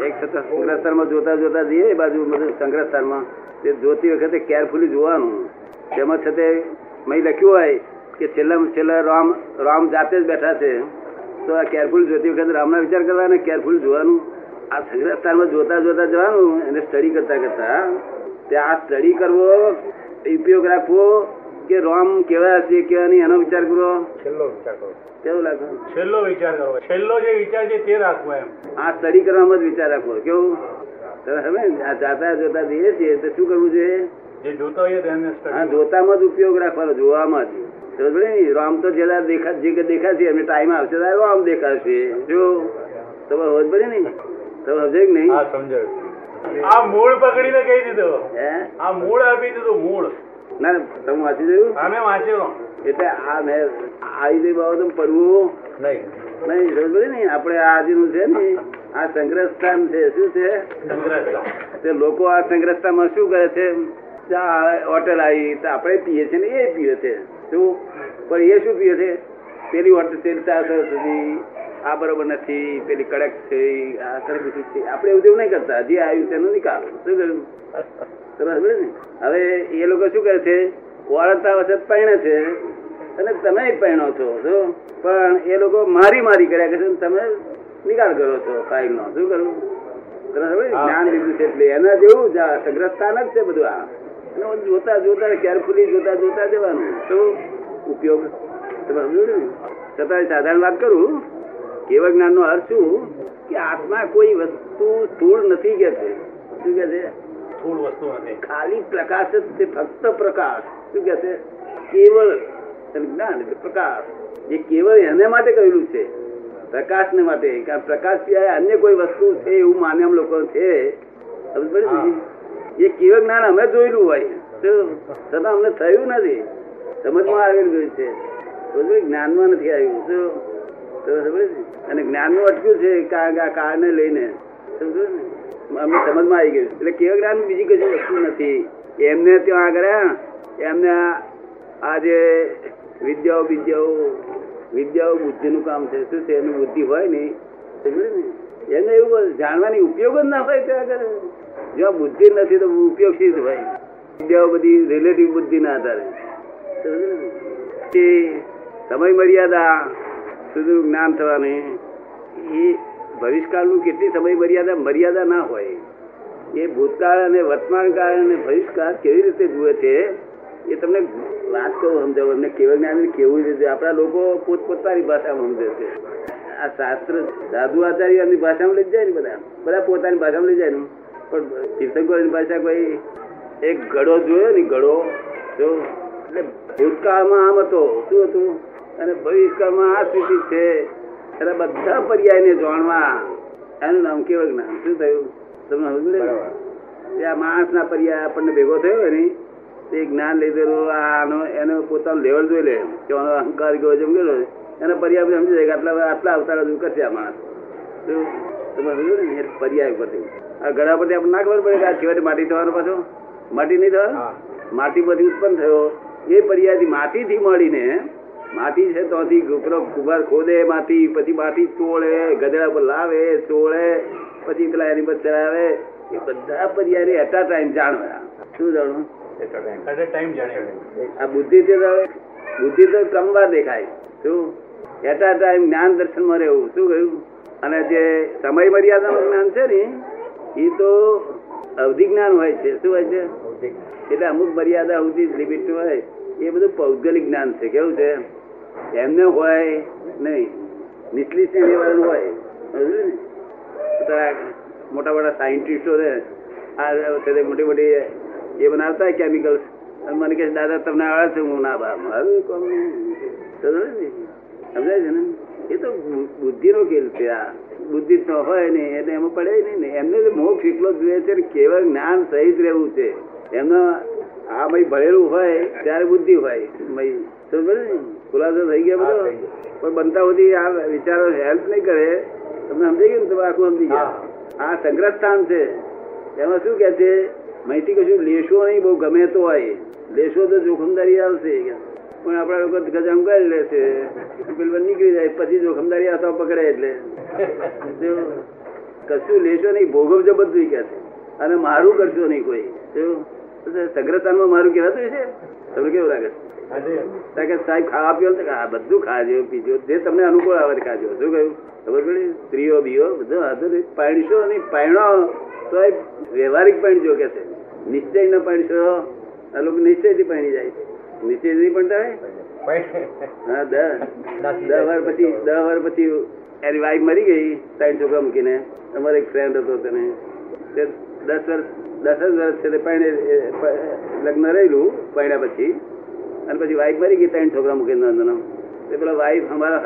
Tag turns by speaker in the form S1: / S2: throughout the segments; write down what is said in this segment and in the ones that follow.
S1: એક છતાં સંગ્રહસ્થાનમાં જોતા જોતા જઈએ, એ બાજુ બધું સંગ્રહસ્થાનમાં તે જોતી વખતે કેરફુલી જોવાનું. તેમાં છતે મેં લખ્યું હોય કે છેલ્લામાં છેલ્લા રામ રામ જાતે જ બેઠા છે. તો આ કેરફુલ જોતી વખતે રામના વિચાર કરવા અને કેરફુલ જોવાનું. આ સંગ્રહસ્થાનમાં જોતા જોતા જવાનું અને સ્ટડી કરતા કરતા. તે આ સ્ટડી કરવો, ઉપયોગ રાખવો કે રોમ કેવા છે કેવા નહીં એનો વિચાર કરો?
S2: છેલ્લો વિચાર કરો.
S1: કેવું લાગે?
S2: છેલ્લો વિચાર કરો. છેલ્લો જે વિચાર છે તે રાખવો એમ.
S1: આ સ્ટડી કરવામાં જ વિચાર રાખવો કેવું? તમે હવે આ જાતા જોતા જઈએ છીએ તો શું કરવું જોઈએ? જોતામાં જ ઉપયોગ રાખવાનો જોવામાં જ? રામ તો જેલા દેખા જે દેખાશે એમને ટાઈમ આવશે ત્યારે રામ દેખાશે. જો? તમે હોજ પડે ને? તમે સમજે કે નહીં?
S2: સમજાય. આ મૂળ પકડીને કહી દીધું.
S1: હે?
S2: આ મૂળ આપી દીધું મૂળ.
S1: ના તમે વાંચી જોયું?
S2: અમે વાંચેલો
S1: એટલે આ મેં આવી જે બાબત પડવું
S2: નહીં.
S1: નહીં સમજ પડી આપણે આ આજનું છે ને આ સંગ્રહસ્થાન છે શું છે? તે લોકો આ સંગ્રહસ્થાનમાં શું કરે છે? હોટેલ આવી તો આપણે પીએ છીએ ને એ પીએ છે. શું? પણ એ શું પીએ છે? પેલી હોટેલ તેલ ચા સુધી આ બરોબર નથી પેલી કડક છે આ સરખી છે આપણે એવું તેવું નહીં કરતા. જે આવ્યું તેનો નિકાલ. શું કર્યું? હવે એ લોકો શું કરે છે? ઓળખતા વખત પહેણે છે અને તમે પહેણો છો શું પણ એ લોકો મારી મારી કર્યા કરે છે તમે નિકાલ કરો છો ફાઇલ નો? શું કરવું. જ્ઞાન લીધું છે એટલે એના જેવું જ આ જ છે બધું આ. અને જોતા જોતા જોતા કેરફુલી જોતા જોતા જવાનું. તો ઉપયોગ છતાં સાધારણ વાત કરું. કેવા જ્ઞાન નો અર્થ શું? કે આત્મા કોઈ વસ્તુ સ્થૂળ નથી કે છે. શું કે છે?
S2: સ્થૂળ વસ્તુ નથી
S1: ખાલી પ્રકાશ જ છે ફક્ત પ્રકાશ. શું કે છે? કેવળ જ્ઞાન એટલે પ્રકાશ. એ કેવળ એને માટે કહેલું છે પ્રકાશને માટે. કારણ પ્રકાશ સિવાય અન્ય કોઈ વસ્તુ છે એવું માન્યમ લોકો છે? એ કેવળ જ્ઞાન અમે જોયેલું હોય છતાં અમને થયું નથી. સમજમાં આવેલું ગયું છે? જ્ઞાનમાં નથી આવ્યું. શું અને જ્ઞાનનું? અટક્યું છે કારણ કે આ કાળને લઈને. સમજો ને? અમને સમજમાં આવી ગયું. એટલે કેવ જ્ઞાન બીજી કશું વસ્તુ નથી. એમને ત્યાં આગળ એમને આ- જે વિદ્યાઓ વિદ્યાઓ વિદ્યાઓ બુદ્ધિનું કામ છે, શું છે, એની બુદ્ધિ હોય ને સમજે ને? એને એવું જાણવાની ઉપયોગ જ ના હોય ત્યાં આગળ. જ્યાં બુદ્ધિ નથી તો ઉપયોગ રીતે હોય વિદ્યાઓ બધી રિલેટિવ બુદ્ધિના આધારે. સમય મર્યાદા સુધી જ્ઞાન થવાની, એ ભવિષ્યકાળનું કેટલી સમય મર્યાદા મર્યાદા ના હોય, એ ભૂતકાળ અને વર્તમાન કાળ અને ભવિષ્યકાળ કેવી રીતે જુએ છે, એ તમને વાત કહું સમજાવું, એમને કેવું જ્ઞાન કેવું રીતે આપણા લોકો પોતપોતાની ભાષામાં સમજે છે. આ શાસ્ત્ર સાધુ આચાર્યની ભાષામાં લઈ જાય ને બધા બધા પોતાની ભાષામાં લઈ જાય ને, પણ તીર્થંકરની ભાષા કોઈ એક ગળો જોયો ને ગળો, જો, એટલે ભૂતકાળમાં આમ હતો, શું હતું, અને ભવિષ્યકાળમાં આ સ્થિતિ છે એટલે બધા પર્યાયને જાણવા એનું નામ કેવું જ્ઞાન શું થયું? તમને સમજ આ માણસના પર્યાય આપણને ભેગો થયો ને તે જ્ઞાન લીધેલું આનો એનો પોતાનું લેવલ જોઈ લે. કે અહંકાર કેવો જેમ ગયો એના પર્યાય પછી સમજી જાય કે આટલા આટલા અવતાર હજુ કરશે આ માણસ. ને? પર્યાય પરથી આ ઘડા પરથી આપણે ના ખબર પડે કે આ છેવટે માટી થવાનો પાછો? માટી નહીં થવાનું? માટી બધી ઉત્પન્ન થયો. એ પર્યાયથી માટીથી મળીને માટી છે તોથી પેલો કુંભાર ખોદે માટી પછી માટી તોડે ગધેડા પર લાવે તોડે પછી પેલા એની પર ચડાવે. એ બધા પર્યાય એટ ટાઈમ જાણવા. શું જાણવું? આ બુદ્ધિ છે બુદ્ધિ તો ક્રમવાર દેખાય. શું? એટ આ ટાઈમ જ્ઞાન દર્શનમાં રહેવું. શું કહ્યું? અને જે સમય મર્યાદાનું જ્ઞાન છે ને એ તો અવધિ જ્ઞાન હોય છે. શું હોય છે? એટલે અમુક મર્યાદા સુધી લિમિટ હોય. એ બધું પૌદ્ગલિક જ્ઞાન છે. કેવું છે? એમને હોય નહીં. નીચલી શ્રેણી વાળાનું હોય. મોટા મોટા સાયન્ટિસ્ટો છે. આ મોટી મોટી એ બનાવતા હોય કેમિકલ્સ મને કહે દાદા, તમને આવે છે? હું, ના, બા, મારું સમજાય છે ને? એ તો બુદ્ધિનો ખેલ છે આ. બુદ્ધિ તો હોય ને એટલે એમાં પડે નહીં ને. એમને તો મોક્ષ એટલો જ જોઈએ છે ને કેવળ જ્ઞાન સહિત રહેવું છે. એમનો આ ભાઈ ભળેલું હોય, ત્યારે બુદ્ધિ હોય. ને ખુલાસો થઈ ગયા બધો. પણ બનતા સુધી આ વિચારો હેલ્પ નહીં કરે. તમને સમજી ગયું તમે આખું સમજી ગયા? આ સંગ્રહ સ્થાન છે. એમાં શું કે છે? માહિતી કશું લેશો નહીં બહુ ગમે તો હોય. લેશો તો જોખમદારી આવશે. પણ આપણા લોકો ગજામ કરી લેશે. પેલું નીકળી જાય. પછી જોખમદારી આવતા પકડે એટલે. કશું લેશો નહીં. ભોગવજો બધું કે છે. અને મારું કરશો નહીં કોઈ? સગ્રતાનમાં મારું કહેવાતું છે તમને કેવું લાગે? છે? સાહેબ ખાવા પીવો આ બધું ખાજો પીજો. જે તમને અનુકૂળ આવે ખાજો. શું કહ્યું? ખબર પડી? સ્ત્રીઓ બીઓ બધું હાથો પાણીશો નહીં પાણો તો એ વ્યવહારિક પાણીજો કે છે? નિશ્ચય ન પાણીશો આ લોકો નિશ્ચયથી પાણી જાય નિશ્ચયથી પણ થાય હા દસ. દસ વાર પછી દસ વાર પછી એની વાઈફ મરી ગઈ ત્રણ છોકરા મૂકીને. અમારો એક ફ્રેન્ડ હતો તેને. દસ વર્ષ દસ જ વર્ષ છે તે પરણે લગ્ન રહેલું પાણ્યા પછી. અને પછી વાઈફ મરી ગઈ ત્રણ છોકરા મૂકીને નંદનો. તે પેલા વાઈફ અમારા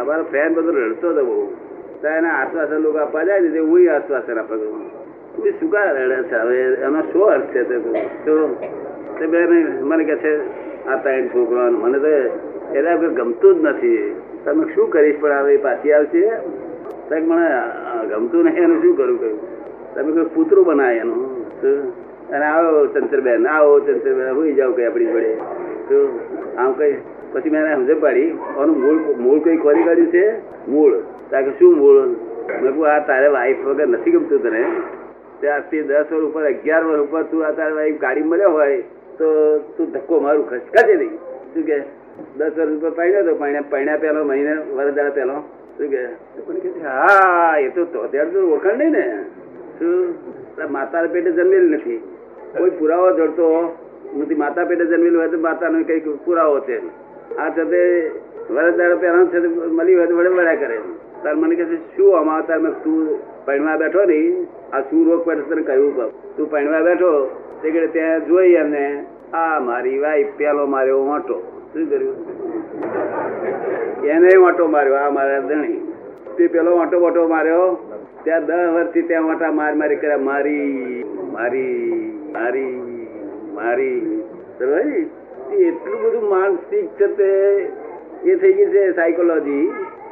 S1: અમારો ફ્રેન્ડ બધો રડતો હતો બહુ. તો એને આશ્વાસન લોકો આપવા જાય ને તે હું આશ્વાસન આપવા તું શું કા રડે છે? હવે એનો શું અર્થ છે તે તો? તો તે બે મને કહે છે, આ ત્રણ છોકરા મને તો એના કોઈ ગમતું જ નથી. તમે શું કરીશ પણ હવે પાછી આવશે? સાહેબ મને ગમતું નહીં એનું શું કરું કહ્યું? તમે કોઈ કૂતરું બનાય એનું? અને આવો ચંદ્રબેન આવો ચંદ્રબેન હોઈ જાવ કઈ આપણી જોડે. આમ કઈ, પછી મેં સમજ પાડી આનું મૂળ મૂળ કઈ ખોરી કાઢ્યું છે? મૂળ. કારણ કે શું મૂળ? મેં આ તારે વાઈફ વગર નથી ગમતું તને. ત્યારથી દસ વર્ષ ઉપર, અગિયાર વર્ષ ઉપર તું આ તારે વાઈફ ગાડી મળ્યો હોય, તો તું ધક્કો મારું ખસકાશે નહીં. શું કે? દસ વર્ષ ઉપર પહેણ્યો તો પાણ્યા પહેણ્યા પહેલો મહિને વર્ષ દાડા પહેલો શું કે? હા, એ તો તો તો ઓળખાણ નહીં ને. શું? માતા પેટે જન્મેલી નથી. કોઈ પુરાવો જડતો નથી, માતા પેટે જન્મેલું હોય તો માતાનો કંઈક પુરાવો છે. આ છે તે વર્ષ દાડા પહેલા છે મળી હોય તો વડે વડા કરે તાર મને કહે છે, શું આમાં તાર મેં તું પૈણવા બેઠો નહીં આ શું રોગ પડે તને કહ્યું કહું તું પૈણવા બેઠો, તે કે ત્યાં જોઈ અને આ મારી વાઈફ પેલો માર્યો વાંટો શું કર્યું? એને વાંટો માર્યો, આ મારા ધણી. તે પેલો વાંટો મોટો માર્યો. ત્યાં દસ વર્ષથી ત્યાં મોટા માર મારી કર્યા, મારી મારી મારી. મારી એટલું બધું માનસિક છે તે, એ થઈ ગઈ છે સાયકોલોજી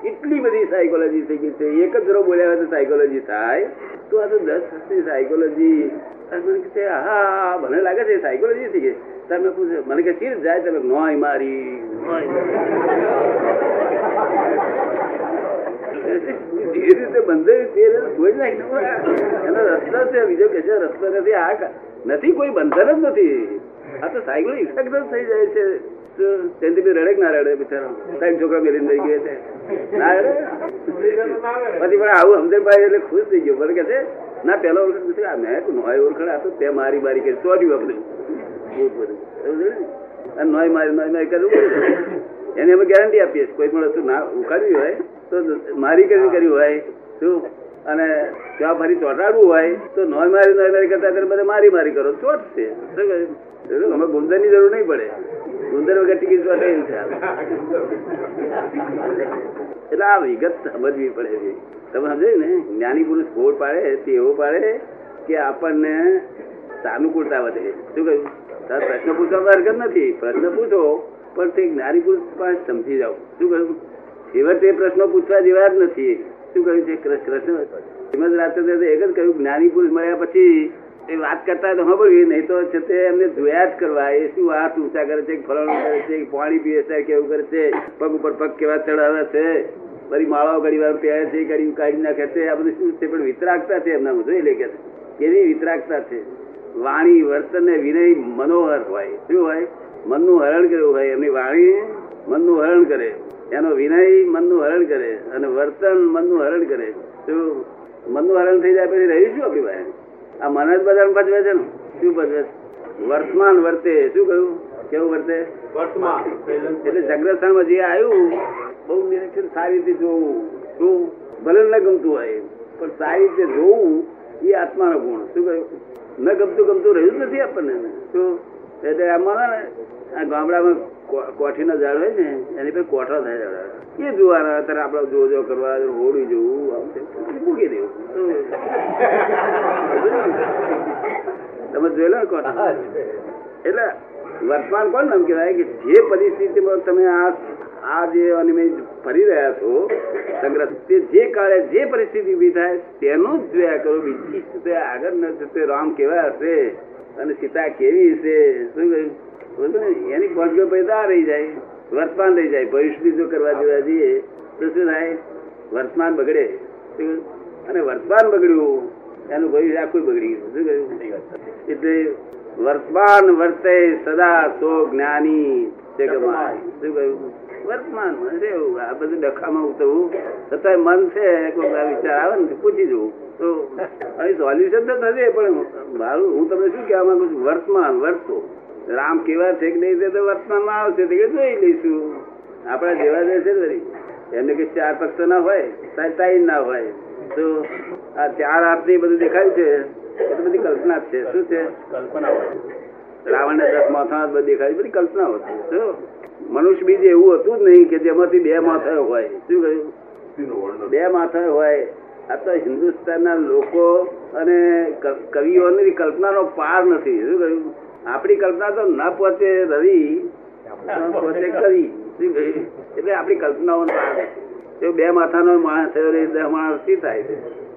S1: એટલી બધી સાયકોલોજી થઈ ગઈ છે. એક જ જરો બોલ્યા તો સાયકોલોજી થાય. તો આ તો દસ વર્ષની સાયકોલોજી મને હા, મને લાગે છે સાયકોલોજી થઈ ગઈ. તમે પૂછે મને કે ચીર જાય? તમે નોય મારી. જે રીતે બંધાયું તે રસ્તો છે. બીજો કે છે, રસ્તો નથી આ નથી, કોઈ બંધન જ નથી. આ તો સાયકલ ઇફેક્ટ થઈ જાય છે. તો રડે ના રડે બિચારા સાહેબ, છોકરા મેરીને પછી પણ આવું સમજણભાઈ એટલે ખુશ થઈ ગયો. કે છે, ના, પેલો ઓળખ આ મેં નોય ઓળખાણ, આ તો તે મારી મારી કરી ચોટ્યું આપણે? અને નોય મારી નોય મારી કરવું એને અમે ગેરંટી આપીએ છીએ. કોઈ પણ વસ્તુ ના ઉખાડવી હોય, તો મારી કરીને કર્યું હોય. શું? અને ત્યાં ફરી ચોંટાડવું હોય તો નોય મારી નોય મારી કરતા ત્યારે બધા મારી મારી કરો. કહ્યું? એવું અમે ગુંદરની જરૂર નહીં પડે. ગુંદર વગર ટિકિટ ચોટે છે એટલે આ વિગત સમજવી પડે છે તમે સમજો ને? જ્ઞાની પુરુષ ફોડ પાડે તે એવો પાડે કે આપણને સાનુકૂળતા વધે. શું કહ્યું? તારે પ્રશ્ન પૂછવા હરકત નથી. પ્રશ્ન પૂછો, પણ તે જ્ઞાની પુરુષ પાસે સમજી જાઓ. શું કહ્યું? એવા તે પ્રશ્નો પૂછવા જેવા જ નથી. શું કહ્યું છે? કૃષ્ણ શ્રીમદ રાજચંદ્ર એક જ કહ્યું, જ્ઞાની પુરુષ મળ્યા પછી એ વાત કરતા તો સાંભળવી નહીં તો છે તે એમને જોયા જ કરવા. એ શું હાથ ઊંચા કરે છે ફલાણું કરે છે પાણી પીએ છે કેવું કરે છે? પગ ઉપર પગ કેવા ચડાવે છે? ફરી માળાઓ ઘડી વાર પહેરે છે, ઘડી કાઢી નાખે છે? આ બધું શું છે? પણ વિતરાગતા છે એમના જોઈ લે કે. કેવી વિતરાગતા છે? વાણી, વર્તન ને વિનય મનોહર હોય. શું હોય? મનનું હરણ કર્યું હોય. એમની વાણી મનનું હરણ કરે. એનો વિનય મનનું હરણ કરે અને વર્તન મનનું હરણ કરે. શું મનનું હરણ થઈ જાય પછી રહ્યું શું આપણી પાસે? આ મન જ બધાને ભજવે છે ને? શું ભજવે વર્તમાન વર્તે. શું કહ્યું? કેવું વર્તે?
S2: વર્તમાન.
S1: એટલે જગ્રસ્થાનમાં જે આવ્યું બહુ નિરીક્ષણ સારી રીતે જોવું. શું? ભલે ન ગમતું હોય પણ સારી રીતે જોવું એ આત્માનો ગુણ. શું કહ્યું? ન ગમતું ગમતું રહ્યું જ નથી આપણને. શું? એટલે આમાં આ ગામડામાં કોઠીનો ઝાડ હોય ને એની પર કોઠો થાય. એ જોવાના અત્યારે આપણે જો જો કરવા હોળી જોવું આમ મૂકી દેવું. તમે જોયેલો ને કોઠા? એટલે વર્તમાન કોણ નામ કહેવાય? કે જે પરિસ્થિતિમાં તમે આ આ જે અનિમય ફરી રહ્યા છો સંગ્રહ તે જે કાળે જે પરિસ્થિતિ ઊભી થાય તેનું જ જોયા કરો. બીજી આગળ ન જશે રામ કેવા હશે અને સીતા કેવી છે? શું કહ્યું? એની પહોંચગો પૈદા રહી જાય વર્તમાન રહી જાય. ભવિષ્ય જો કરવા જોવા જઈએ તો શું થાય? વર્તમાન બગડે. અને વર્તમાન બગડ્યું એનું ભવિષ્ય આખું બગડી ગયું. શું કહ્યું? એટલે વર્તમાન વર્તે સદા સો જ્ઞાની. છે ગમાય શું કહ્યું? વર્તમાન રહેવું આ બધું ડખામાં ઉતરવું. છતાંય મન છે કોઈ વિચાર આવે ને પૂછી જવું તો અહીં સોલ્યુશન તો નથી પણ મારું હું તમને શું કહેવા માંગુ છું? વર્તમાન વર્તો. રામ કેવા છે કે નહીં તો વર્તમાનમાં આવશે તો કે જોઈ લઈશું. આપણા જેવા જે છે વળી, એમને કે ચાર પક્ષ ના હોય તાઈ ના હોય. તો આ ચાર હાથની બધું દેખાય છે એ તો બધી કલ્પના જ છે. શું છે?
S2: કલ્પના હોય.
S1: રાવણને દસ માથા દેખાય બધી કલ્પના હતી શું મનુષ્ય બીજ એવું હતું જ નહીં કે જેમાંથી બે માથા હોય. શું કહ્યું? બે માથા હોય. આ તો હિન્દુસ્તાનના લોકો અને કવિઓની કલ્પનાનો પાર નથી. શું કહ્યું? આપણી કલ્પના તો ના પહોંચે રવિ પહોંચે કવિ. શું કહ્યું? એટલે આપણી કલ્પનાઓ પાર નથી. બે માથાનો માણસ થયો દસ માણસથી થાય? છે